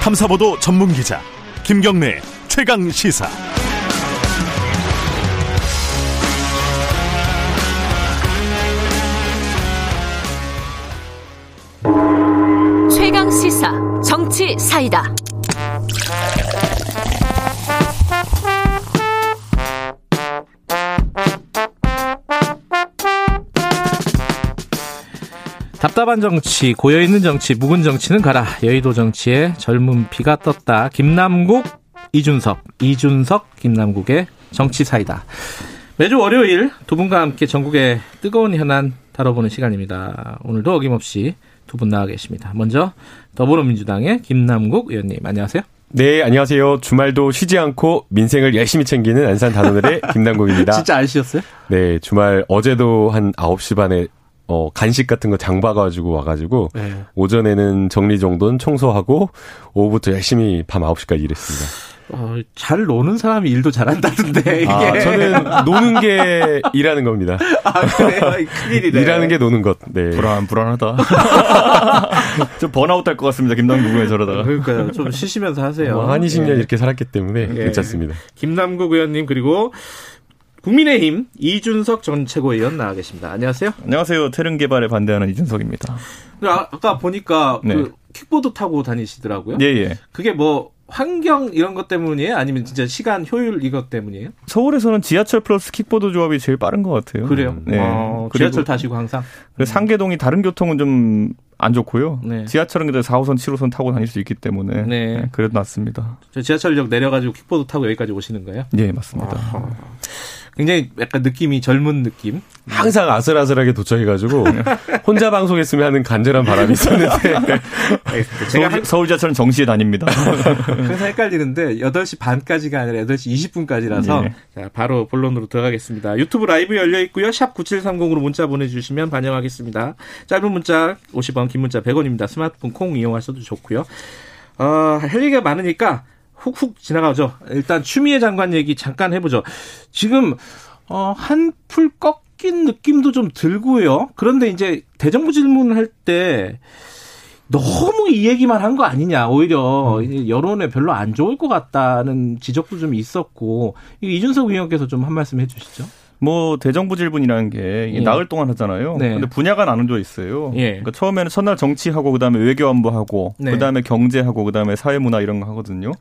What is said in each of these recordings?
탐사보도 전문 기자 김경래 최강 시사. 최강 시사 정치 사이다. 답답한 정치, 고여있는 정치, 묵은 정치는 가라. 여의도 정치에 젊은 피가 떴다. 김남국, 이준석, 이준석, 김남국의 정치사이다. 매주 월요일 두 분과 함께 전국의 뜨거운 현안 다뤄보는 시간입니다. 오늘도 어김없이 두 분 나와 계십니다. 먼저 더불어민주당의 김남국 의원님, 안녕하세요. 네, 안녕하세요. 주말도 쉬지 않고 민생을 열심히 챙기는 안산 단원들의 김남국입니다. 진짜 안 쉬었어요? 네, 주말 어제도 한 9시 반에 어, 간식 같은 거 장봐가지고 와가지고, 네. 오전에는 정리정돈 청소하고, 오후부터 열심히 밤 9시까지 일했습니다. 어, 잘 노는 사람이 일도 잘한다던데, 이게. 아, 저는 노는 게 일하는 겁니다. 아, 그래요? 큰일이네. 일하는 게 노는 것, 네. 불안, 불안하다. 좀 번아웃 할것 같습니다. 김남국 의원 저러다가. 그러니까요. 좀 쉬시면서 하세요. 뭐 한 20년 네. 이렇게 살았기 때문에 네. 괜찮습니다. 김남국 의원님, 그리고 국민의힘 이준석 전 최고위원 나와 계십니다. 안녕하세요. 안녕하세요. 태릉 개발에 반대하는 이준석입니다. 아, 아까 보니까 네. 그 킥보드 타고 다니시더라고요. 예, 예. 그게 뭐 환경 이런 것 때문이에요? 아니면 진짜 시간 효율 이것 때문이에요? 서울에서는 지하철 플러스 킥보드 조합이 제일 빠른 것 같아요. 그래요? 네. 아, 지하철 타시고 항상? 상계동이 다른 교통은 좀 안 좋고요. 네. 지하철은 그래도 4호선, 7호선 타고 다닐 수 있기 때문에 네. 네, 그래도 낫습니다. 지하철역 내려가지고 킥보드 타고 여기까지 오시는 거예요? 네, 맞습니다. 아. 굉장히 약간 느낌이 젊은 느낌. 항상 아슬아슬하게 도착해가지고 혼자 방송했으면 하는 간절한 바람이 있었는데 제가 서울, 서울자처럼 정시에 다닙니다. 항상 헷갈리는데 8시 반까지가 아니라 8시 20분까지라서 네. 자, 바로 본론으로 들어가겠습니다. 유튜브 라이브 열려 있고요. 샵 9730으로 문자 보내주시면 반영하겠습니다. 짧은 문자 50원, 긴 문자 100원입니다. 스마트폰 콩 이용하셔도 좋고요. 어, 할 얘기가 많으니까 훅훅 지나가죠. 일단 추미애 장관 얘기 잠깐 해보죠. 지금 어, 한풀 꺾인 느낌도 좀 들고요. 그런데 이제 대정부 질문을 할 때 너무 이 얘기만 한 거 아니냐. 오히려 음. 여론에 별로 안 좋을 것 같다는 지적도 좀 있었고 이준석 의원께서 좀 한 말씀 해주시죠. 뭐 대정부 질문이라는 게 예. 나흘 동안 하잖아요. 네. 근데 분야가 나눠져 있어요. 예. 그러니까 처음에는 첫날 정치하고 그다음에 외교안보하고 네. 그다음에 경제하고 그다음에 사회문화 이런 거 하거든요.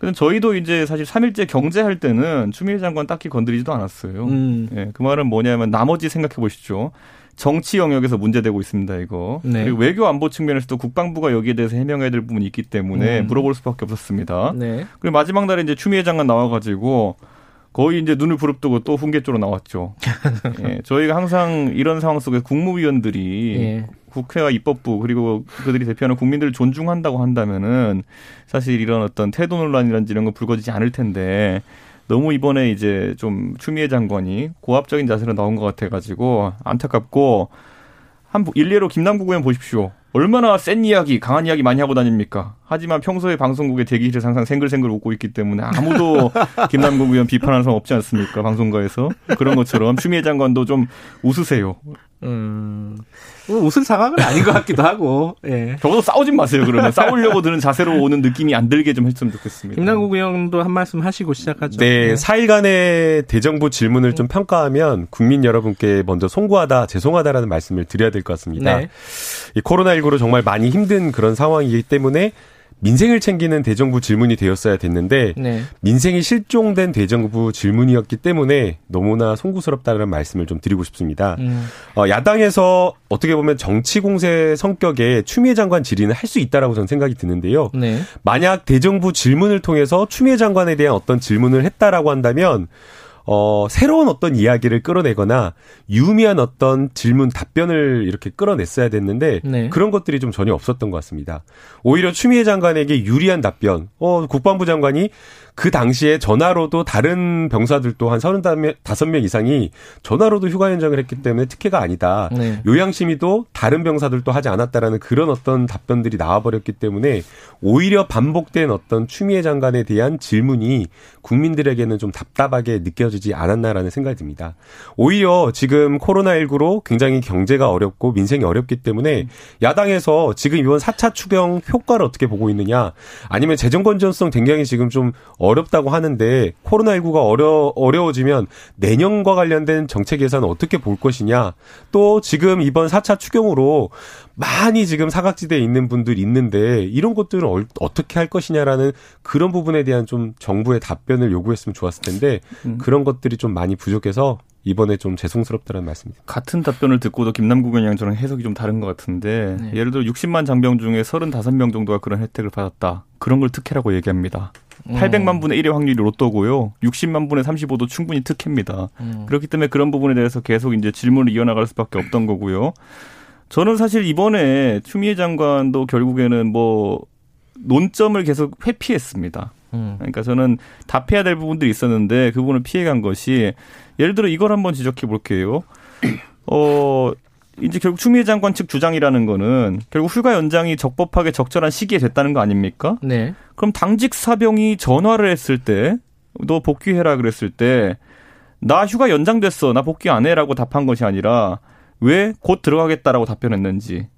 근데 저희도 이제 사실 3일째 경제할 때는 추미애 장관 딱히 건드리지도 않았어요. 음. 예, 그 말은 뭐냐면 나머지 생각해 보시죠. 정치 영역에서 문제되고 있습니다, 이거. 네. 그리고 외교 안보 측면에서도 국방부가 여기에 대해서 해명해야 될 부분이 있기 때문에 음. 물어볼 수밖에 없었습니다. 네. 그리고 마지막 날에 이제 추미애 장관 나와가지고 거의 이제 눈을 부릅뜨고 또 훈계 쪽으로 나왔죠. 예, 저희가 항상 이런 상황 속에 국무위원들이 예. 국회와 입법부 그리고 그들이 대표하는 국민들을 존중한다고 한다면은 사실 이런 어떤 태도 논란이란지 이런 거 불거지지 않을 텐데 너무 이번에 이제 좀 추미애 장관이 고압적인 자세로 나온 것 같아가지고 안타깝고 한 일례로 김남국 의원 보십시오. 얼마나 센 이야기, 강한 이야기 많이 하고 다닙니까? 하지만 평소에 방송국의 대기실에서 항상 생글생글 웃고 있기 때문에 아무도 김남국 의원 비판하는 사람 없지 않습니까? 방송가에서. 그런 것처럼 추미애 장관도 좀 웃으세요. 음, 뭐 웃을 상황은 아닌 것 같기도 하고, 예. 적어도 싸우진 마세요, 그러면. 싸우려고 드는 자세로 오는 느낌이 안 들게 좀 했으면 좋겠습니다. 김남국 의원도 한 말씀 하시고 시작하죠. 네, 네. 4일간의 대정부 질문을 좀 평가하면 국민 여러분께 먼저 송구하다, 죄송하다라는 말씀을 드려야 될 것 같습니다. 네. 이 코로나19로 정말 많이 힘든 그런 상황이기 때문에 민생을 챙기는 대정부 질문이 되었어야 됐는데 네. 민생이 실종된 대정부 질문이었기 때문에 너무나 송구스럽다는 말씀을 좀 드리고 싶습니다. 음. 어, 야당에서 어떻게 보면 정치 공세 성격의 추미애 장관 질의는 할 수 있다라고 저는 생각이 드는데요. 네. 만약 대정부 질문을 통해서 추미애 장관에 대한 어떤 질문을 했다라고 한다면 어, 새로운 어떤 이야기를 끌어내거나 유의미한 어떤 질문 답변을 이렇게 끌어냈어야 됐는데 네. 그런 것들이 좀 전혀 없었던 것 같습니다. 오히려 추미애 장관에게 유리한 답변, 어, 국방부 장관이 그 당시에 전화로도 다른 병사들도 한 35명 이상이 전화로도 휴가 연장을 했기 때문에 특혜가 아니다. 네. 요양심의도 다른 병사들도 하지 않았다라는 그런 어떤 답변들이 나와버렸기 때문에 오히려 반복된 어떤 추미애 장관에 대한 질문이 국민들에게는 좀 답답하게 느껴지 지 않았나라는 생각이 듭니다. 오히려 지금 코로나19로 굉장히 경제가 어렵고 민생이 어렵기 때문에 야당에서 지금 이번 4차 추경 효과를 어떻게 보고 있느냐 아니면 재정 건전성 굉장히 지금 좀 어렵다고 하는데 코로나19가 어려 어려워지면 내년과 관련된 정책 예산은 어떻게 볼 것이냐 또 지금 이번 4차 추경으로 많이 지금 사각지대에 있는 분들이 있는데 이런 것들은 어, 어떻게 할 것이냐라는 그런 부분에 대한 좀 정부의 답변을 요구했으면 좋았을 텐데 음. 그런 것들이 좀 많이 부족해서 이번에 좀 죄송스럽다는 말씀입니다. 같은 답변을 듣고도 김남국 의원이랑 저랑 해석이 좀 다른 것 같은데 네. 예를 들어 60만 장병 중에 35명 정도가 그런 혜택을 받았다. 그런 걸 특혜라고 얘기합니다. 음. 800만 분의 1의 확률이 로또고요. 60만 분의 35도 충분히 특혜입니다. 음. 그렇기 때문에 그런 부분에 대해서 계속 이제 질문을 이어나갈 수밖에 없던 거고요. 저는 사실 이번에 추미애 장관도 결국에는 뭐 논점을 계속 회피했습니다. 음. 그러니까 저는 답해야 될 부분들이 있었는데 그 부분을 피해간 것이 예를 들어 이걸 한번 지적해 볼게요. 어, 이제 결국 추미애 장관 측 주장이라는 거는 결국 휴가 연장이 적법하게 적절한 시기에 됐다는 거 아닙니까? 네. 그럼 당직 사병이 전화를 했을 때 너 복귀해라 그랬을 때 나 휴가 연장됐어. 나 복귀 안 해라고 답한 것이 아니라 왜 곧 들어가겠다라고 답변했는지.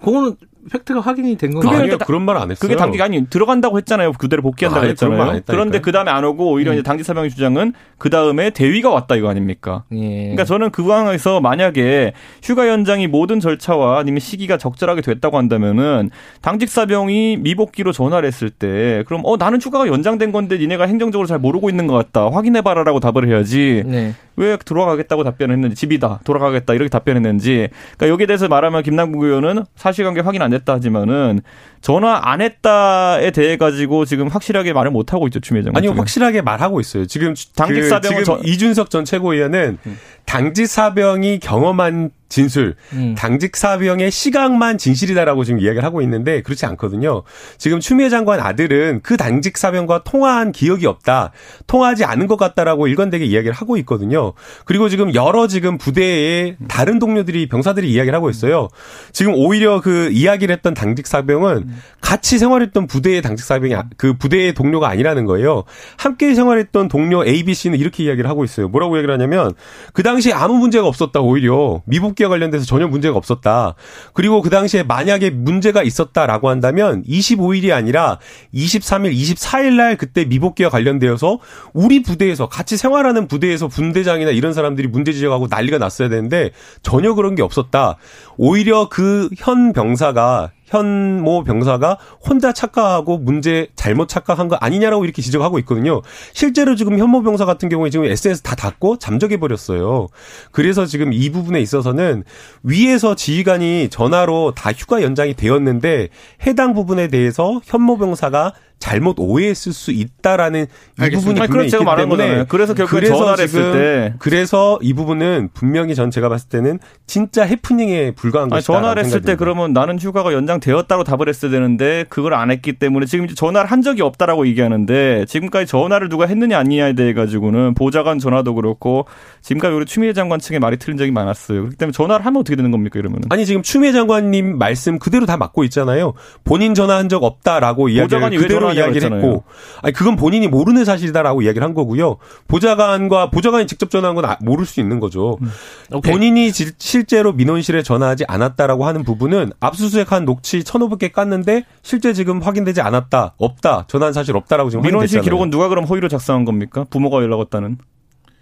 그거는 팩트가 확인이 된 건가요? 그게 그런 말 안 했어요. 그게 당직 아니 들어간다고 했잖아요. 그대로 복귀한다고 아, 했잖아요. 그런데 그 다음에 안 오고 오히려 음. 이제 당직 사병의 주장은 그 다음에 대위가 왔다 이거 아닙니까? 예. 그러니까 저는 그 상황에서 만약에 휴가 연장이 모든 절차와 아니면 시기가 적절하게 됐다고 한다면은 당직 사병이 미복귀로 전화를 했을 때 그럼 어 나는 휴가가 연장된 건데 니네가 행정적으로 잘 모르고 있는 것 같다 확인해봐라라고 답을 해야지. 네. 왜 돌아가겠다고 답변했는지 집이다 돌아가겠다 이렇게 답변했는지 그러니까 여기에 대해서 말하면 김남국 의원은 사실관계 확인 안 됐다 하지만은 전화 안 했다에 대해 가지고 지금 확실하게 말을 못 하고 있죠 추미애 장관. 아니요 확실하게 말하고 있어요. 지금 당직 사병 그, 지금 이준석 전 최고위원은 음. 당직 사병이 경험한 진술, 음. 당직 사병의 시각만 진실이다라고 지금 이야기를 하고 있는데 그렇지 않거든요. 지금 추미애 장관 아들은 그 당직 사병과 통화한 기억이 없다, 통화하지 않은 것 같다라고 일관되게 이야기를 하고 있거든요. 그리고 지금 여러 지금 부대에 다른 동료들이 병사들이 이야기를 하고 있어요. 지금 오히려 그 이야기를 했던 당직 사병은 같이 생활했던 부대의 당직 사병이 아, 그 부대의 동료가 아니라는 거예요. 함께 생활했던 동료 A, B, C는 이렇게 이야기를 하고 있어요. 뭐라고 얘기를 하냐면 그 당시 아무 문제가 없었다 오히려 미 복귀와 관련돼서 전혀 문제가 없었다. 그리고 그 당시에 만약에 문제가 있었다라고 한다면 25일이 아니라 23일, 24일 날 그때 미복귀와 관련되어서 우리 부대에서 같이 생활하는 부대에서 분대장이나 이런 사람들이 문제 지적하고 난리가 났어야 되는데 전혀 그런 게 없었다. 오히려 그 현 병사가 현 모 병사가 혼자 착각하고 문제 잘못 착각한 거 아니냐라고 이렇게 지적하고 있거든요. 실제로 지금 현모 병사 같은 경우에 지금 SNS 다 닫고 잠적해 버렸어요. 그래서 지금 이 부분에 있어서는 위에서 지휘관이 전화로 다 휴가 연장이 되었는데 해당 부분에 대해서 현모 병사가 잘못 오해했을 수 있다라는 이 부분이 아니, 분명히 있기 때문에 거잖아요. 그래서 결국 전화를 했을 때 그래서 이 부분은 분명히 전 제가 봤을 때는 진짜 해프닝에 불과한 것이다. 전화를 했을 때 그러면 나는 휴가가 연장되었다고 답을 했어야 되는데 그걸 안 했기 때문에 지금 전화를 한 적이 없다라고 얘기하는데 지금까지 전화를 누가 했느냐 아니냐에 대해 가지고는 보좌관 전화도 그렇고 지금까지 우리 추미애 장관 측에 말이 틀린 적이 많았어요. 그렇기 때문에 전화를 하면 어떻게 되는 겁니까 이러면? 아니 지금 추미애 장관님 말씀 그대로 다 맞고 있잖아요. 본인 전화한 적 없다라고 이야기를 그대로 이야기를 했고, 아니 그건 본인이 모르는 사실이다라고 이야기를 한 거고요. 보좌관과 보좌관이 직접 전화한 건 아, 모를 수 있는 거죠. 음. 본인이 지, 실제로 민원실에 전화하지 않았다라고 하는 부분은 압수수색한 녹취 1,500개 깠는데 실제 지금 확인되지 않았다, 없다, 전화한 사실 없다라고 지금 민원실 기록은 누가 그럼 허위로 작성한 겁니까? 부모가 연락 왔다는?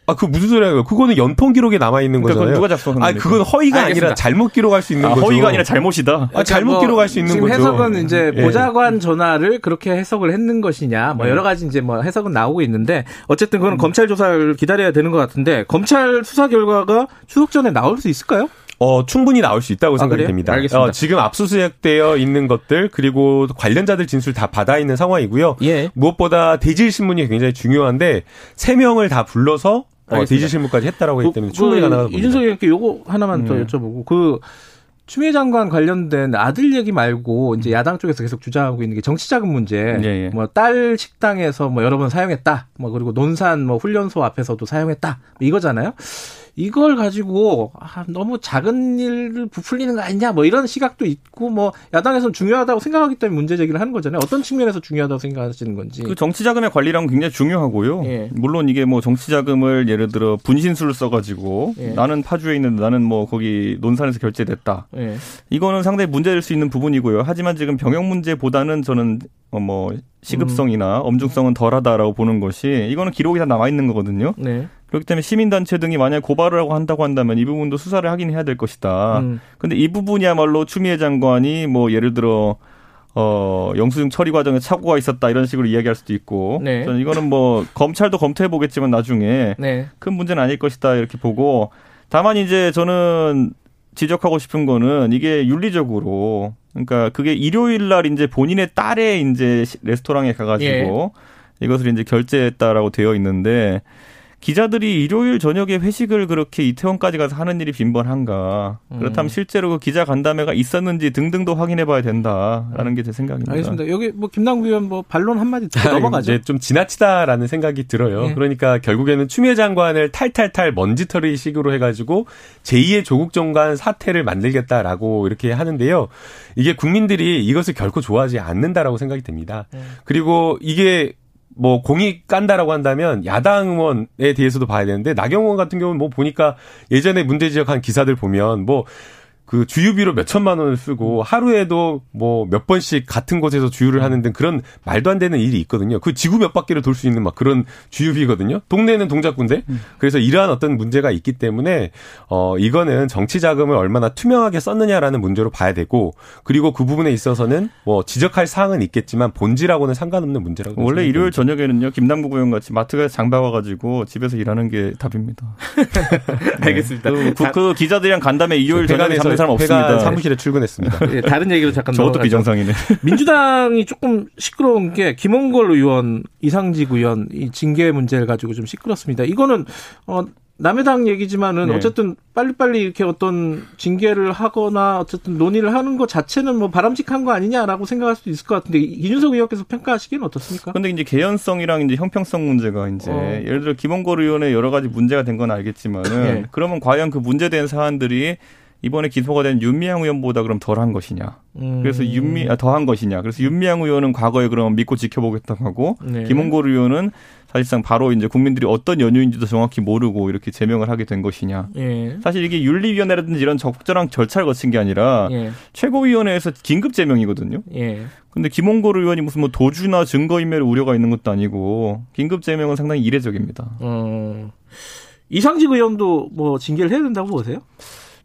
아, 그 무슨 소리야? 그거는 연통 기록에 남아 있는 그러니까 거잖아요. 누가 작성한 아, 그건 허위가 알겠습니다. 아니라 잘못 기록할 수 있는 아, 거죠. 허위가 아니라 잘못이다. 아, 잘못 뭐 기록할 수 있는 지금 거죠. 해석은 이제 예. 보좌관 전화를 그렇게 해석을 했는 것이냐, 뭐 네. 여러 가지 이제 뭐 해석은 나오고 있는데 어쨌든 그건 음. 검찰 조사를 기다려야 되는 것 같은데 검찰 수사 결과가 추석 전에 나올 수 있을까요? 어, 충분히 나올 수 있다고 아, 생각이 됩니다. 알겠습니다. 어, 지금 압수수색되어 있는 것들 그리고 관련자들 진술 다 받아 있는 상황이고요. 예. 무엇보다 대질 신문이 굉장히 중요한데 세 명을 다 불러서 어, 대지 실무까지 했다라고 했기 때문에 그, 충분히 그, 가능하다 이준석 의원께 요거 하나만 더 음. 여쭤보고 그 추미애 장관 관련된 아들 얘기 말고 이제 야당 쪽에서 계속 주장하고 있는 게 정치자금 문제. 예, 예. 뭐딸 식당에서 뭐 여러 번 사용했다. 뭐 그리고 논산 뭐 훈련소 앞에서도 사용했다. 뭐 이거잖아요. 이걸 가지고 아, 너무 작은 일을 부풀리는 거 아니냐 뭐 이런 시각도 있고 뭐 야당에서는 중요하다고 생각하기 때문에 문제 제기를 하는 거잖아요. 어떤 측면에서 중요하다고 생각하시는 건지. 그 정치 자금의 관리랑 굉장히 중요하고요. 예. 물론 이게 뭐 정치 자금을 예를 들어 분신술을 써가지고 예. 나는 파주에 있는데 나는 뭐 거기 논산에서 결제됐다. 예. 이거는 상당히 문제될 수 있는 부분이고요. 하지만 지금 병역 문제보다는 저는 어, 뭐 시급성이나 음. 엄중성은 덜하다라고 보는 것이 이거는 기록이 다 나와 있는 거거든요. 네. 그렇기 때문에 시민단체 등이 만약 고발을 하고 한다고 한다면 이 부분도 수사를 하긴 해야 될 것이다. 음. 근데 이 부분이야말로 추미애 장관이 뭐 예를 들어 어, 영수증 처리 과정에 착오가 있었다 이런 식으로 이야기할 수도 있고 네. 저는 이거는 뭐 검찰도 검토해 보겠지만 나중에 네. 큰 문제는 아닐 것이다 이렇게 보고 다만 이제 저는 지적하고 싶은 거는 이게 윤리적으로 그러니까 그게 일요일 날 이제 본인의 딸의 이제 레스토랑에 가가지고 예. 이것을 이제 결제했다라고 되어 있는데 기자들이 일요일 저녁에 회식을 그렇게 이태원까지 가서 하는 일이 빈번한가. 음. 그렇다면 실제로 그 기자 간담회가 있었는지 등등도 확인해 봐야 된다라는 게 제 생각입니다. 알겠습니다. 여기 뭐 김남국 의원 뭐 반론 한마디 더 넘어가죠. 이제 좀 지나치다라는 생각이 들어요. 네. 그러니까 결국에는 추미애 장관을 탈탈탈 먼지털이 식으로 해가지고 제2의 조국 정관 사태를 만들겠다라고 이렇게 하는데요. 이게 국민들이 이것을 결코 좋아하지 않는다라고 생각이 됩니다. 네. 그리고 이게 뭐 공이 깐다라고 한다면 야당 의원에 대해서도 봐야 되는데 나경원 같은 경우는 뭐 보니까 예전에 문제 지적한 기사들 보면 뭐 그 주유비로 몇 천만 원을 쓰고 하루에도 뭐 몇 번씩 같은 곳에서 주유를 하는 등 그런 말도 안 되는 일이 있거든요. 그 지구 몇 바퀴를 돌 수 있는 막 그런 주유비거든요. 동네는 동작군데. 그래서 이러한 어떤 문제가 있기 때문에 어 이거는 정치 자금을 얼마나 투명하게 썼느냐라는 문제로 봐야 되고 그리고 그 부분에 있어서는 뭐 지적할 사항은 있겠지만 본질하고는 상관없는 문제라고 원래 일요일 저녁에는요. 김남국 의원 같이 마트가 장봐 와 가지고 집에서 일하는 게 답입니다. 네. 알겠습니다. 그, 그, 그, 기자들이랑 간담회 일요일 저녁에 잡는 사람 없습니다. 사무실에 출근했습니다. 네, 다른 얘기로 잠깐 저것도 비정상이네. 민주당이 조금 시끄러운 게 김원걸 의원, 이상직 의원 이 징계 문제를 가지고 좀 시끄럽습니다. 이거는 어 남의 당 얘기지만은 네. 어쨌든 빨리빨리 이렇게 어떤 징계를 하거나 어쨌든 논의를 하는 것 자체는 뭐 바람직한 거 아니냐라고 생각할 수도 있을 것 같은데 이준석 의원께서 평가하시기는 어떻습니까? 근데 이제 개연성이랑 이제 형평성 문제가 이제 어. 예를 들어 김원걸 의원의 여러 가지 문제가 된 건 알겠지만은 네. 그러면 과연 그 문제된 사안들이 이번에 기소가 된 윤미향 의원보다 그럼 덜한 것이냐. 음. 그래서 윤미 아, 더한 것이냐. 그래서 윤미향 의원은 과거에 그럼 믿고 지켜보겠다고 하고 네. 김원골 의원은 사실상 바로 이제 국민들이 어떤 연유인지도 정확히 모르고 이렇게 제명을 하게 된 것이냐. 예. 사실 이게 윤리위원회라든지 이런 적절한 절차를 거친 게 아니라 예. 최고위원회에서 긴급 제명이거든요. 예. 근데 김원골 의원이 무슨 뭐 도주나 증거인멸 우려가 있는 것도 아니고 긴급 제명은 상당히 이례적입니다. 어. 이상직 의원도 뭐 징계를 해야 된다고 보세요?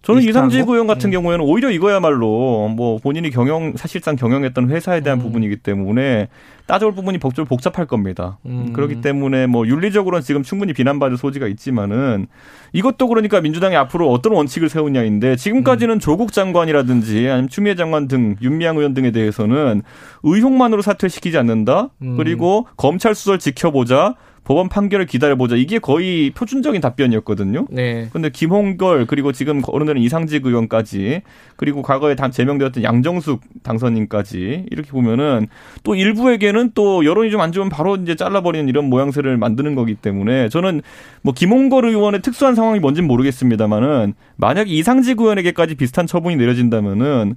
저는 이상직 의원 같은 네. 경우에는 오히려 이거야말로 뭐 본인이 경영 사실상 경영했던 회사에 대한 음. 부분이기 때문에 따져볼 부분이 복잡 복잡할 겁니다. 음. 그렇기 때문에 뭐 윤리적으로는 지금 충분히 비난받을 소지가 있지만은 이것도 그러니까 민주당이 앞으로 어떤 원칙을 세우냐인데 지금까지는 음. 조국 장관이라든지 아니면 추미애 장관 등 윤미향 의원 등에 대해서는 의혹만으로 사퇴시키지 않는다. 음. 그리고 검찰 수사를 지켜보자. 법원 판결을 기다려보자. 이게 거의 표준적인 답변이었거든요. 네. 근데 김홍걸 그리고 지금 어른들은 이상직 의원까지 그리고 과거에 제명되었던 양정숙 당선인까지 이렇게 보면은 또 일부에게는 또 여론이 좀 안 좋으면 바로 이제 잘라버리는 이런 모양새를 만드는 거기 때문에 저는 뭐 김홍걸 의원의 특수한 상황이 뭔지는 모르겠습니다만은 만약 이상직 의원에게까지 비슷한 처분이 내려진다면은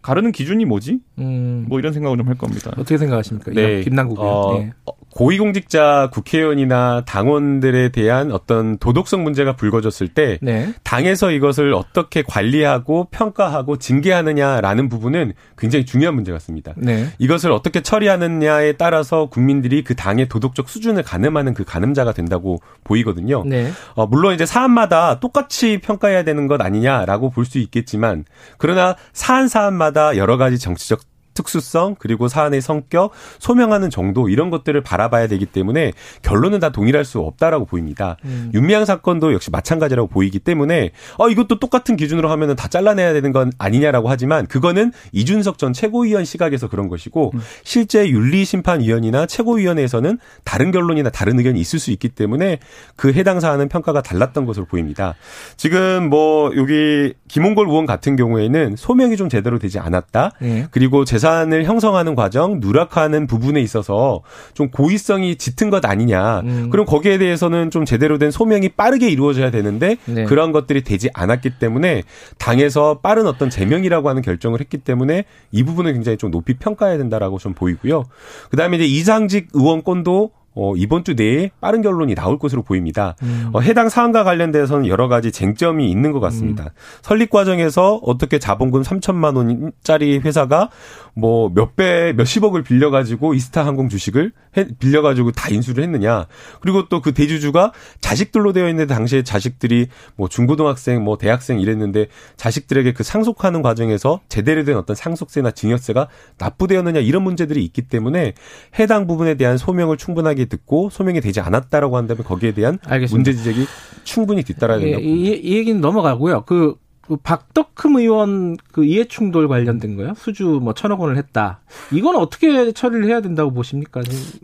가르는 기준이 뭐지? 음. 뭐 이런 생각을 좀 할 겁니다. 어떻게 생각하십니까? 네. 김남국 의원. 어, 네. 고위공직자 국회의원이나 당원들에 대한 어떤 도덕성 문제가 불거졌을 때 네. 당에서 이것을 어떻게 관리하고 평가하고 징계하느냐라는 부분은 굉장히 중요한 문제 같습니다. 네. 이것을 어떻게 처리하느냐에 따라서 국민들이 그 당의 도덕적 수준을 가늠하는 그 가늠자가 된다고 보이거든요. 네. 어, 물론 이제 사안마다 똑같이 평가해야 되는 것 아니냐라고 볼 수 있겠지만 그러나 사안 사안마다 여러 가지 정치적 특수성 그리고 사안의 성격 소명하는 정도 이런 것들을 바라봐야 되기 때문에 결론은 다 동일할 수 없다라고 보입니다. 음. 윤미향 사건도 역시 마찬가지라고 보이기 때문에 어 이것도 똑같은 기준으로 하면은 다 잘라내야 되는 건 아니냐라고 하지만 그거는 이준석 전 최고위원 시각에서 그런 것이고 음. 실제 윤리심판위원이나 최고위원회에서는 다른 결론이나 다른 의견이 있을 수 있기 때문에 그 해당 사안은 평가가 달랐던 것으로 보입니다. 지금 뭐 여기 김홍걸 의원 같은 경우에는 소명이 좀 제대로 되지 않았다. 네. 그리고 재산 부산을 형성하는 과정, 누락하는 부분에 있어서 좀 고의성이 짙은 것 아니냐. 음. 그럼 거기에 대해서는 좀 제대로 된 소명이 빠르게 이루어져야 되는데 네. 그런 것들이 되지 않았기 때문에 당에서 빠른 어떤 제명이라고 하는 결정을 했기 때문에 이 부분을 굉장히 좀 높이 평가해야 된다라고 좀 보이고요. 그다음에 이제 이상직 의원권도 어, 이번 주 내에 빠른 결론이 나올 것으로 보입니다. 음. 어, 해당 사안과 관련돼서는 여러 가지 쟁점이 있는 것 같습니다. 음. 설립 과정에서 어떻게 자본금 3천만 원짜리 회사가 뭐 몇 배, 몇십억을 빌려가지고 이스타 항공 주식을 해, 빌려가지고 다 인수를 했느냐. 그리고 또 그 대주주가 자식들로 되어 있는데 당시에 자식들이 뭐 중고등학생, 뭐 대학생 이랬는데 자식들에게 그 상속하는 과정에서 제대로 된 어떤 상속세나 증여세가 납부되었느냐 이런 문제들이 있기 때문에 해당 부분에 대한 소명을 충분하게 듣고 소명이 되지 않았다라고 한다면 거기에 대한 알겠습니다. 문제 지적이 충분히 뒤따라야 된다고. 이, 이, 이 얘기는 넘어가고요. 그 그 박덕흠 의원 그 이해충돌 관련된 거요? 수주 뭐 천억 원을 했다. 이건 어떻게 처리를 해야 된다고 보십니까?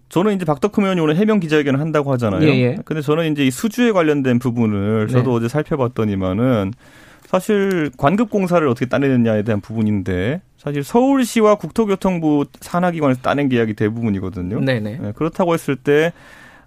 저는 이제 박덕흠 의원이 오늘 해명 기자회견을 한다고 하잖아요. 예, 예. 근데 저는 이제 이 수주에 관련된 부분을 저도 네. 어제 살펴봤더니만은 사실 관급 공사를 어떻게 따내느냐에 대한 부분인데 사실 서울시와 국토교통부 산하기관에서 따낸 계약이 대부분이거든요. 네네. 네, 그렇다고 했을 때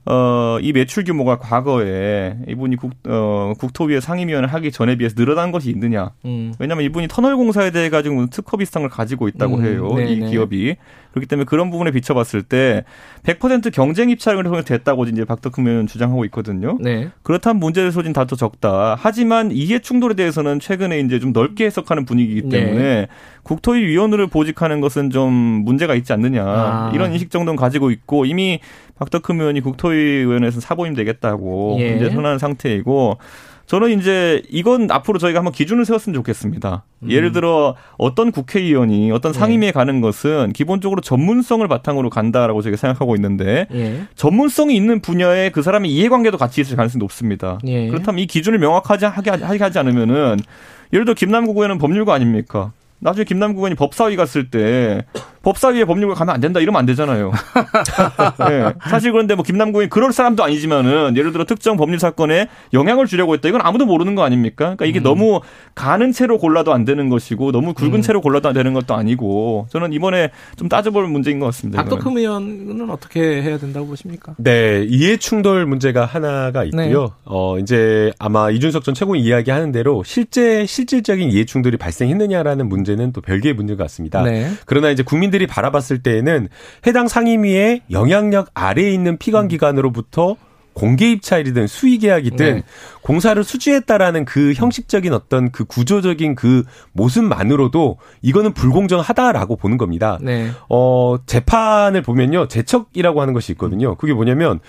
어, 이 매출 규모가 과거에 이분이 국, 어, 국토위의 상임위원을 하기 전에 비해서 늘어난 것이 있느냐. 음. 왜냐하면 이분이 터널 공사에 대해 가지고 특허 비슷한 걸 가지고 있다고 음. 해요. 네네. 이 기업이. 그렇기 때문에 그런 부분에 비춰봤을 때 100% 경쟁 입찰을 통해 됐다고 이제 박덕흠 의원은 주장하고 있거든요. 네. 그렇다면 문제의 소진 다소 적다. 하지만 이해 충돌에 대해서는 최근에 이제 좀 넓게 해석하는 분위기이기 네. 때문에 네. 국토위 위원으로 보직하는 것은 좀 문제가 있지 않느냐. 아. 이런 인식 정도는 가지고 있고 이미 박덕흠 의원이 국토위 의원에서 사보임 되겠다고 예. 이제 선언한 상태이고 저는 이제 이건 앞으로 저희가 한번 기준을 세웠으면 좋겠습니다. 음. 예를 들어 어떤 국회의원이 어떤 네. 상임위에 예. 가는 것은 기본적으로 전문성을 바탕으로 간다라고 저희가 생각하고 있는데 예. 전문성이 있는 분야에 그 사람의 이해관계도 같이 있을 가능성이 높습니다. 예. 그렇다면 이 기준을 명확하게 하게 하지 않으면은 예를 들어 김남국 의원은 법률가 아닙니까? 나중에 김남국 의원이 법사위 갔을 때 법사위에 법률가 가면 안 된다 이러면 안 되잖아요. 네. 사실 그런데 뭐 김남국 의원이 그럴 사람도 아니지만은 예를 들어 특정 법률 사건에 영향을 주려고 했다. 이건 아무도 모르는 거 아닙니까? 그러니까 이게 음. 너무 가는 채로 골라도 안 되는 것이고 너무 굵은 음. 채로 골라도 안 되는 것도 아니고 저는 이번에 좀 따져볼 문제인 것 같습니다. 박덕흠 의원은 어떻게 해야 된다고 보십니까? 네, 이해 충돌 문제가 하나가 있고요. 네. 어 이제 아마 이준석 전 최고위 이야기하는 대로 실제 실질적인 이해 충돌이 발생했느냐라는 문제 는 또 별개의 문제 같습니다. 네. 그러나 이제 국민들 국민들이 바라봤을 때에는 해당 상임위의 영향력 아래에 있는 피감기관으로부터 공개 입찰이든 수의 계약이든 네. 공사를 수주했다라는 그 형식적인 어떤 그 구조적인 그 모습만으로도 이거는 불공정하다라고 보는 겁니다. 네. 어, 재판을 보면요. 재척이라고 하는 것이 있거든요. 그게 뭐냐면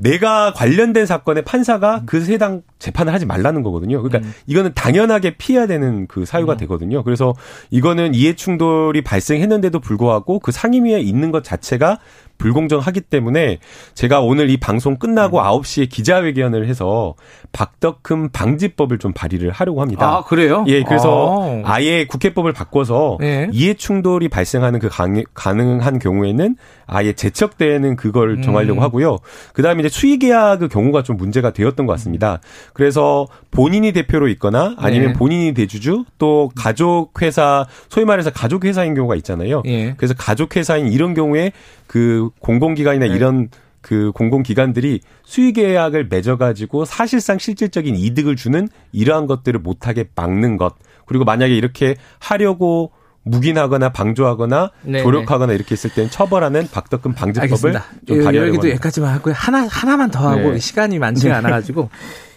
내가 관련된 사건의 판사가 그 해당 재판을 하지 말라는 거거든요. 그러니까 음. 이거는 당연하게 피해야 되는 그 사유가 음. 되거든요. 그래서 이거는 이해 충돌이 발생했는데도 불구하고 그 상임위에 있는 것 자체가 불공정하기 때문에 제가 오늘 이 방송 끝나고 음. 9시에 기자회견을 해서 박덕흠 방지법을 좀 발의를 하려고 합니다. 아, 그래요? 예, 그래서 아. 예 국회법을 바꿔서 네. 이해 충돌이 발생하는 그 가능한 경우에는 아예 제척되는 그걸 음. 정하려고 하고요. 그다음에 이제 수의 계약의 경우가 좀 문제가 되었던 것 같습니다. 그래서 본인이 대표로 있거나 아니면 네. 본인이 대주주 또 가족 회사 소위 말해서 가족 회사인 경우가 있잖아요. 네. 그래서 가족 회사인 이런 경우에 그 공공기관이나 네. 이런 그 공공기관들이 수의 계약을 맺어가지고 사실상 실질적인 이득을 주는 이러한 것들을 못하게 막는 것. 그리고 만약에 이렇게 하려고 묵인하거나 방조하거나 네네. 조력하거나 이렇게 했을 때는 처벌하는 박덕금 방지법을 좀 발의하려고 여기도 여기까지만 하고 하나 하나만 더 하고 네. 시간이 많지가 않아가지고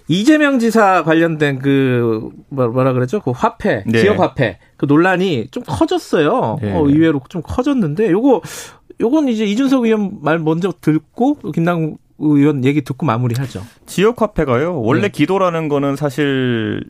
이재명 지사 관련된 그 뭐, 뭐라 그랬죠? 그 화폐, 네. 지역 화폐 그 논란이 좀 커졌어요. 네. 어, 의외로 좀 커졌는데 요거 요건 이제 이준석 의원 말 먼저 듣고 김남 의원 얘기 듣고 마무리하죠. 지역 화폐가요. 원래 네. 기도라는 거는 사실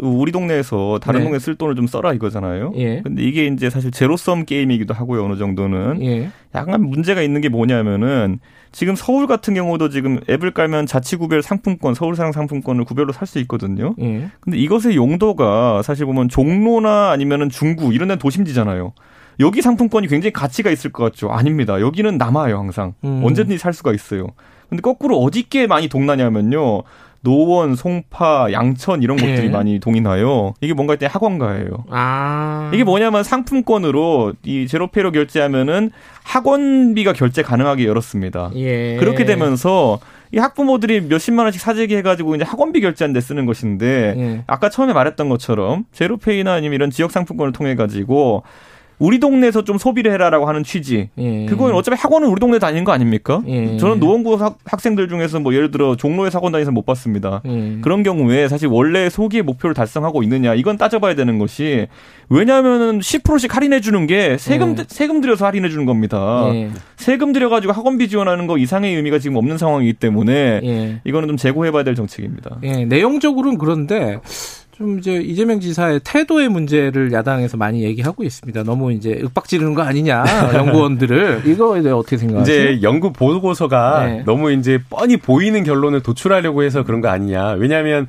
우리 동네에서 다른 네. 동네 쓸 돈을 좀 써라 이거잖아요. 예. 근데 이게 이제 사실 제로섬 게임이기도 하고요. 어느 정도는. 예. 약간 문제가 있는 게 뭐냐면은 지금 서울 같은 경우도 지금 앱을 깔면 자치구별 상품권, 서울상 상품권을 구별로 살 수 있거든요. 예. 근데 이것의 용도가 사실 보면 종로나 아니면은 중구 이런 데는 도심지잖아요. 여기 상품권이 굉장히 가치가 있을 것 같죠. 아닙니다. 여기는 남아요, 항상. 음. 언제든지 살 수가 있어요. 근데 거꾸로 어디께 많이 동나냐면요. 노원, 송파, 양천 이런 곳들이 예. 많이 동이 나요. 이게 뭔가 했더니 학원가예요. 아. 이게 뭐냐면 상품권으로 이 제로페이로 결제하면은 학원비가 결제 가능하게 열었습니다. 예. 그렇게 되면서 이 학부모들이 몇십만 원씩 사재기 해가지고 이제 학원비 결제한 데 쓰는 것인데 예. 아까 처음에 말했던 것처럼 제로페이나 아니면 이런 지역 상품권을 통해 가지고 우리 동네에서 좀 소비를 해라라고 하는 취지. 예. 그건 어차피 학원은 우리 동네 다니는 거 아닙니까? 예. 저는 노원구 학, 생들 중에서 뭐 예를 들어 종로에 학원 다니서 못 봤습니다. 예. 그런 경우에 사실 원래 소기의 목표를 달성하고 있느냐 이건 따져봐야 되는 것이 왜냐하면은 10%씩 할인해 주는 게 세금 예. 세금 들여서 할인해 주는 겁니다. 예. 세금 들여 가지고 학원비 지원하는 거 이상의 의미가 지금 없는 상황이기 때문에 예. 이거는 좀 재고해봐야 될 정책입니다. 내용적으로는 그런데 좀 이제 이재명 지사의 태도의 문제를 야당에서 많이 얘기하고 있습니다. 너무 이제 윽박지르는 거 아니냐 연구원들을 이거에 대해 어떻게 생각하세요? 이제 연구 보고서가 네. 너무 이제 뻔히 보이는 결론을 도출하려고 해서 그런 거 아니냐. 왜냐하면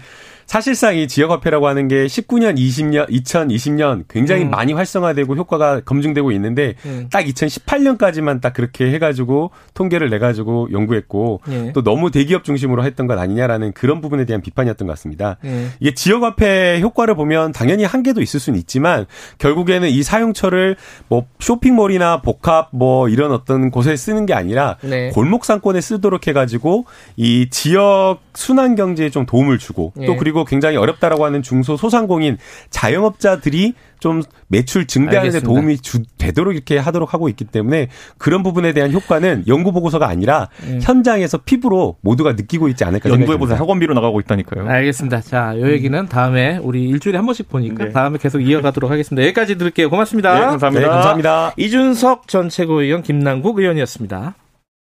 사실상 이 지역화폐라고 하는 게 19년, 20년, 2020년 굉장히 음. 많이 활성화되고 효과가 검증되고 있는데 음. 딱 2018년까지만 딱 그렇게 해가지고 통계를 내가지고 연구했고 예. 또 너무 대기업 중심으로 했던 것 아니냐라는 그런 부분에 대한 비판이었던 것 같습니다. 예. 이게 지역화폐 효과를 보면 당연히 한계도 있을 수는 있지만 결국에는 이 사용처를 뭐 쇼핑몰이나 복합 뭐 이런 어떤 곳에 쓰는 게 아니라 네. 골목 상권에 쓰도록 해가지고 이 지역 순환 경제에 좀 도움을 주고 예. 또 그리고 그리고 굉장히 어렵다라고 하는 중소 소상공인 자영업자들이 좀 매출 증대하는 데 도움이 주, 되도록 이렇게 하도록 하고 있기 때문에 그런 부분에 대한 효과는 연구 보고서가 아니라 음. 현장에서 피부로 모두가 느끼고 있지 않을까 연구해 보세요. 학원비로 나가고 있다니까요. 알겠습니다. 자, 요 얘기는 다음에 우리 일주일에 한 번씩 보니까 네. 다음에 계속 이어가도록 하겠습니다. 여기까지 들을게요. 고맙습니다. 네, 감사합니다. 네, 감사합니다. 이준석 전 최고위원 김남국 의원이었습니다.